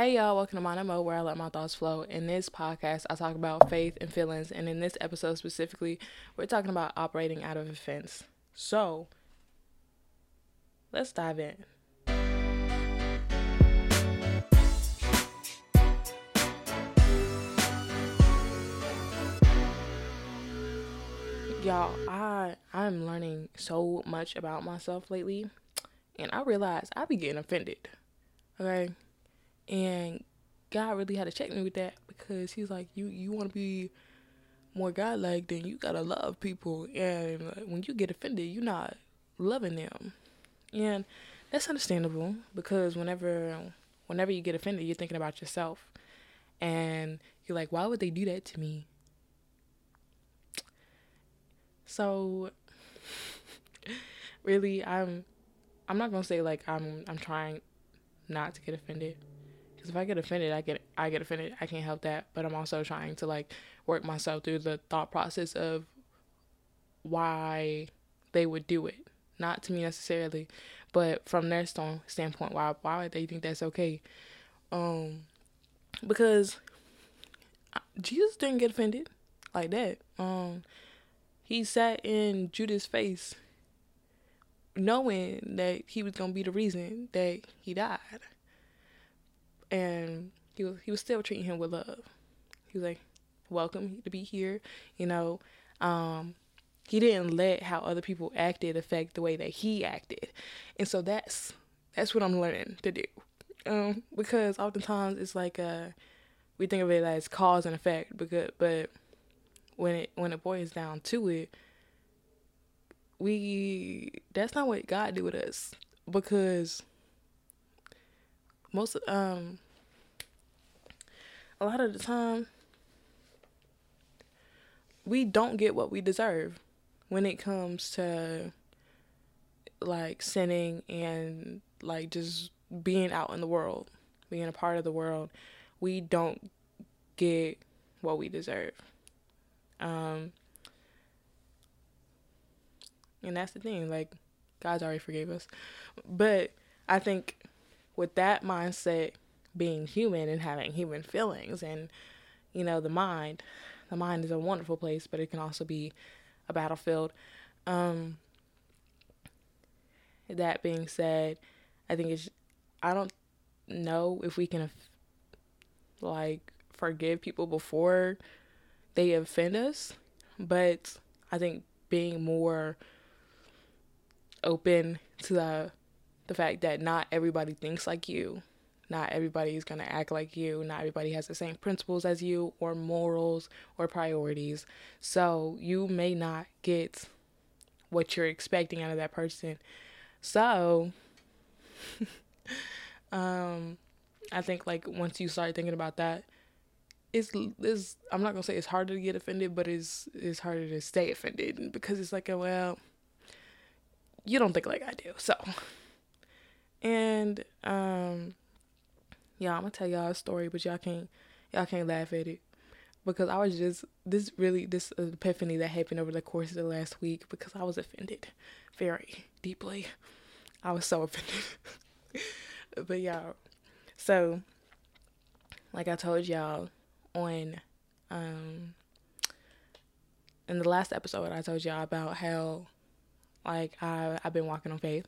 Hey y'all, welcome to Mind Maux, where I let my thoughts flow. In this podcast, I talk about faith and feelings, and in this episode specifically, we're talking about operating out of offense. So, let's dive in. Y'all, I I'm learning so much about myself lately, and I realize I be getting offended. Okay, and God really had to check me with that because He's like, you you want to be more God-like, then you gotta love people, and when you get offended, you're not loving them, and that's understandable because whenever whenever you get offended, you're thinking about yourself, and you're like, why would they do that to me? So really I'm I'm not to say like I'm I'm trying not to get offended if I get offended, I get I get offended. I can't help that, but I'm also trying to like work myself through the thought process of why they would do it. Not to me necessarily, but from their st- standpoint, why why would they think that's okay? Um, because Jesus didn't get offended like that. Um, he sat in Judas' face knowing that he was gonna be the reason that he died. And he was he was still treating him with love. He was like, Welcome to be here, you know. Um, he didn't let how other people acted affect the way that he acted. And so that's that's what I'm learning to do. Um, because oftentimes it's like uh we think of it as cause and effect because but when it when it boils down to it, we that's not what God did with us because most um a lot of the time we don't get what we deserve when it comes to like sinning and like just being out in the world, being a part of the world. We don't get what we deserve. Um, and that's the thing, like God's already forgave us. But I think with that mindset being human and having human feelings and you know the mind. The mind is a wonderful place but it can also be a battlefield. Um that being said i think it's i don't know if we can like forgive people before they offend us, but I think being more open to the the fact that not everybody thinks like you. Not everybody is going to act like you. Not everybody has the same principles as you or morals or priorities. So you may not get what you're expecting out of that person. So um I think like once you start thinking about that, it's is I'm not gonna say it's harder to get offended, but it's it's harder to stay offended because it's like well, you don't think like I do, so. And um, yeah, I'm gonna tell y'all a story, but y'all can't y'all can't laugh at it because I was just this really this epiphany that happened over the course of the last week because I was offended very deeply. I was so offended. but y'all, so like I told y'all on um in the last episode I told y'all about how like I I've been walking on faith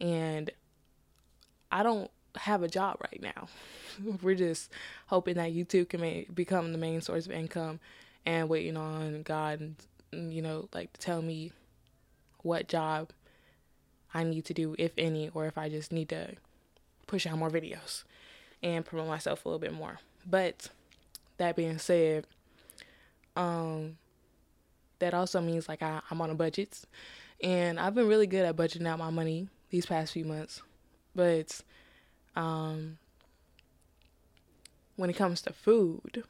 and I don't have a job right now. We're just hoping that YouTube can become the main source of income and waiting on God you know like to tell me what job I need to do if any or if I just need to push out more videos and promote myself a little bit more. But that being said, um, that also means like I, I'm on a budget, and I've been really good at budgeting out my money these past few months. But um, when it comes to food,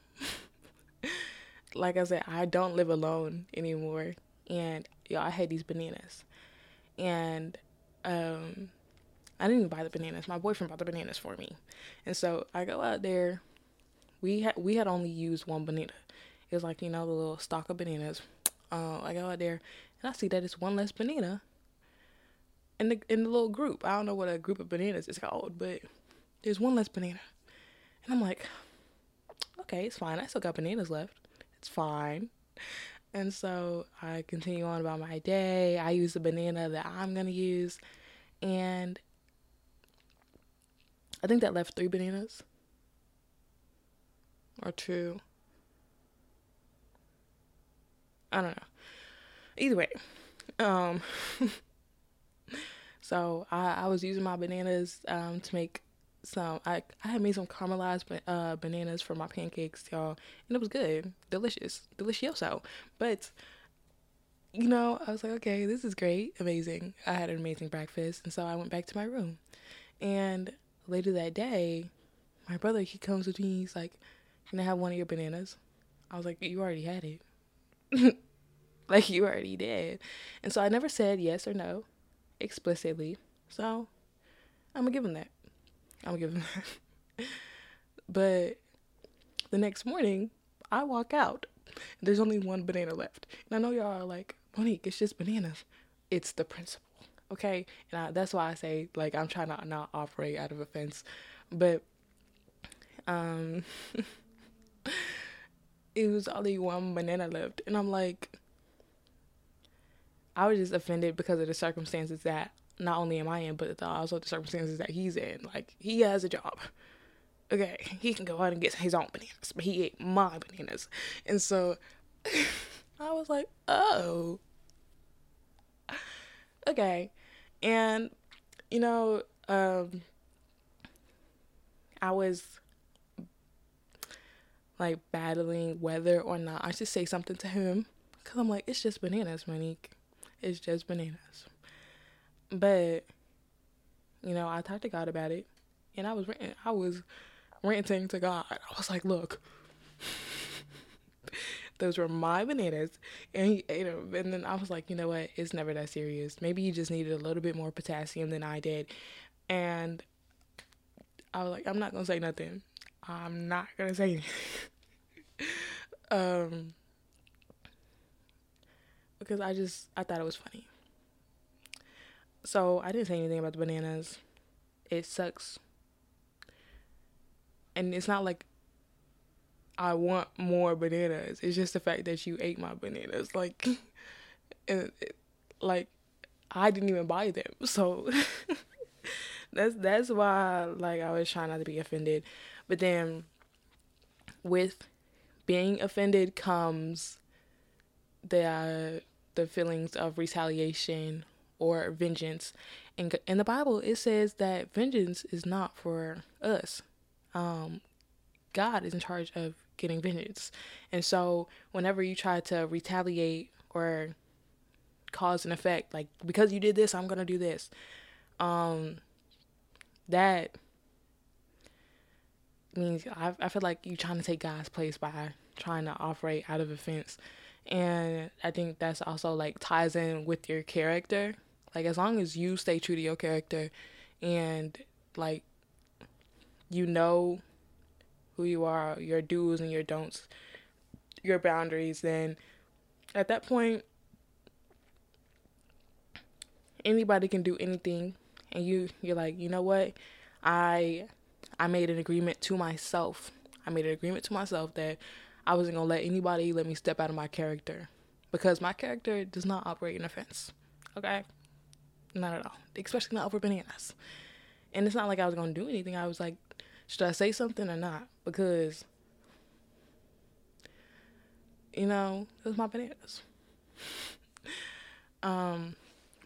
like I said, I don't live alone anymore, and y'all, I had these bananas, and um, I didn't buy the bananas. My boyfriend bought the bananas for me, and so I go out there we had we had only used one banana. It was like you know the little stalk of bananas. Uh, I go out there and I see that it's one less banana in the in the little group. I don't know what a group of bananas is called, but there's one less banana. And I'm like, okay, it's fine. I still got bananas left. It's fine. And so I continue on about my day. I use the banana that I'm to use. And I think that left three bananas or two. I don't know. Either way, um, so I, I was using my bananas um, to make some. I I had made some caramelized uh, bananas for my pancakes, y'all, and it was good, delicious, delicioso. But you know, I was like, okay, this is great, amazing. I had an amazing breakfast, and so I went back to my room. And later that day, my brother he comes with me. He's like, "Can I have one of your bananas?" I was like, "You already had it." like you already did. And so I never said yes or no explicitly. So I'm gonna give him that. I'm gonna give him that. but the next morning, I walk out. There's only one banana left. And I know y'all are like, Monique, it's just bananas. It's the principle. Okay? And I, that's why I say, like, I'm trying to not operate out of offense. But, um, it was only one banana left. And I'm like, I was just offended because of the circumstances that not only am I in, but also the circumstances that he's in. Like he has a job. Okay, he can go out and get his own bananas, but he ate my bananas, and so I was like, oh, okay, and you know, um, I was like battling whether or not I should say something to him because I'm like, it's just bananas, Monique. It's just bananas. But you know, I talked to God about it, and I was ranting, I was ranting to God. I was like, "Look, those were my bananas," and he ate them. And then I was like, "You know what? It's never that serious. Maybe you just needed a little bit more potassium than I did." And I was like, "I'm not gonna say nothing. I'm not gonna say anything." um because I just I thought it was funny. So I didn't say anything about the bananas. It sucks. And it's not like I want more bananas. It's just the fact that you ate my bananas. Like, and it, like I didn't even buy them. So that's that's why like I was trying not to be offended. But then with being offended comes the the feelings of retaliation or vengeance. And in the Bible, it says that vengeance is not for us. Um, God is in charge of getting vengeance. And so, whenever you try to retaliate or cause an effect, like because you did this, I'm gonna do this. Um, that means I, I feel like you're trying to take God's place by trying to operate out of offense and i think that's also like ties in with your character. Like as long as you stay true to your character and like you know who you are your do's and your don'ts your boundaries then at that point anybody can do anything. And you you're like you know what? I i made an agreement to myself. I made an agreement to myself that I wasn't gonna let anybody let me step out of my character because my character does not operate in offense. Okay, not at all, especially not over bananas. And it's not like I was gonna do anything. I was like, should I say something or not? Because you know, it was my bananas. um,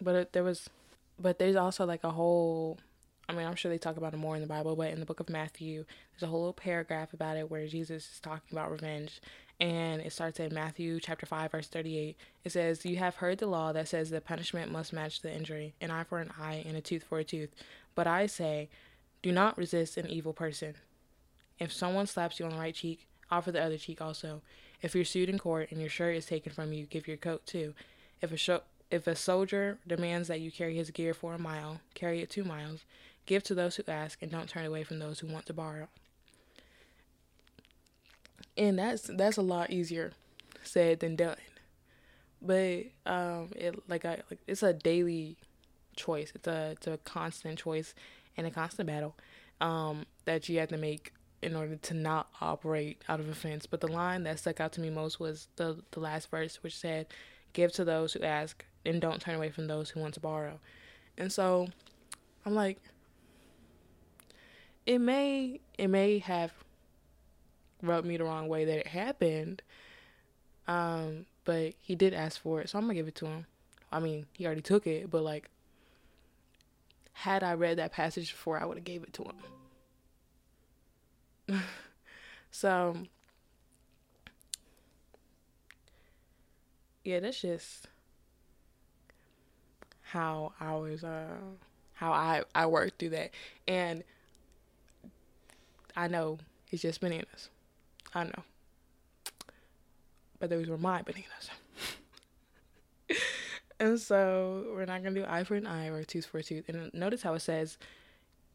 but it, there was, but there's also like a whole I mean, I'm sure they talk about it more in the Bible, but in the book of Matthew, there's a whole little paragraph about it where Jesus is talking about revenge. And it starts in Matthew chapter 5, verse 38. It says, You have heard the law that says the punishment must match the injury, an eye for an eye and a tooth for a tooth. But I say, do not resist an evil person. If someone slaps you on the right cheek, offer the other cheek also. If you're sued in court and your shirt is taken from you, give your coat too. If a, sh- if a soldier demands that you carry his gear for a mile, carry it two miles. Give to those who ask, and don't turn away from those who want to borrow. And that's that's a lot easier said than done. But um, it like I like it's a daily choice. It's a it's a constant choice and a constant battle um, that you have to make in order to not operate out of offense. But the line that stuck out to me most was the the last verse, which said, "Give to those who ask, and don't turn away from those who want to borrow." And so, I'm like, it may it may have rubbed me the wrong way that it happened, um, but he did ask for it, so I'm gonna give it to him. I mean, he already took it, but like, had I read that passage before, I would have gave it to him. so yeah, that's just how I was uh how I I worked through that. And I know it's just bananas. I know. But those were my bananas. and so we're not gonna do eye for an eye or tooth for a tooth. And notice how it says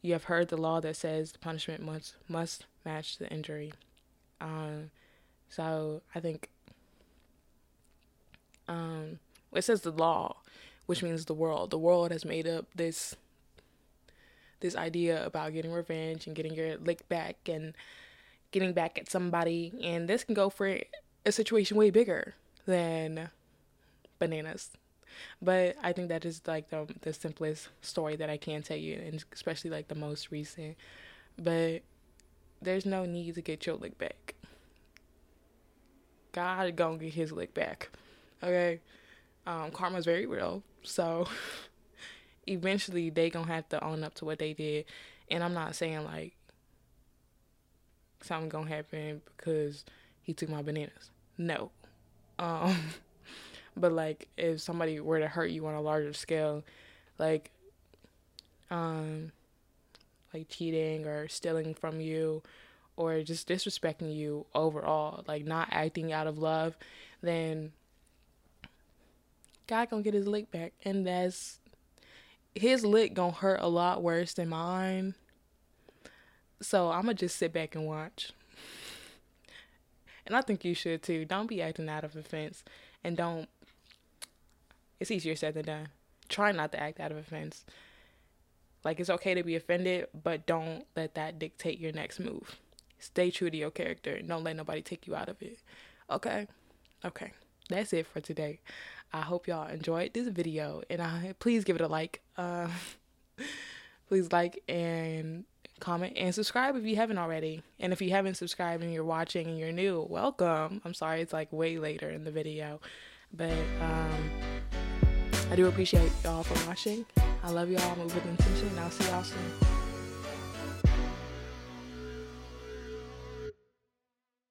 you have heard the law that says the punishment must must match the injury. Um, so I think um, it says the law, which means the world. The world has made up this this idea about getting revenge and getting your lick back and getting back at somebody, and this can go for a situation way bigger than bananas. But I think that is like the the simplest story that I can tell you, and especially like the most recent. But there's no need to get your lick back. God gonna get his lick back. Okay? Um, karma's very real. So eventually they gonna have to own up to what they did. And I'm not saying like something gonna happen because he took my bananas. No. Um but like if somebody were to hurt you on a larger scale, like um like cheating or stealing from you or just disrespecting you overall, like not acting out of love, then God gonna get his lick back. And that's his lick gonna hurt a lot worse than mine. So I'm gonna just sit back and watch. And I think you should too. Don't be acting out of offense and don't it's easier said than done. Try not to act out of offense. Like it's okay to be offended, but don't let that dictate your next move. Stay true to your character and don't let nobody take you out of it. Okay? Okay. That's it for today. I hope y'all enjoyed this video and I please give it a like. Uh, please like and comment and subscribe if you haven't already. And if you haven't subscribed and you're watching and you're new, welcome. I'm sorry it's like way later in the video. But um I do appreciate y'all for watching. I love y'all. Move with intention. And I'll see y'all soon.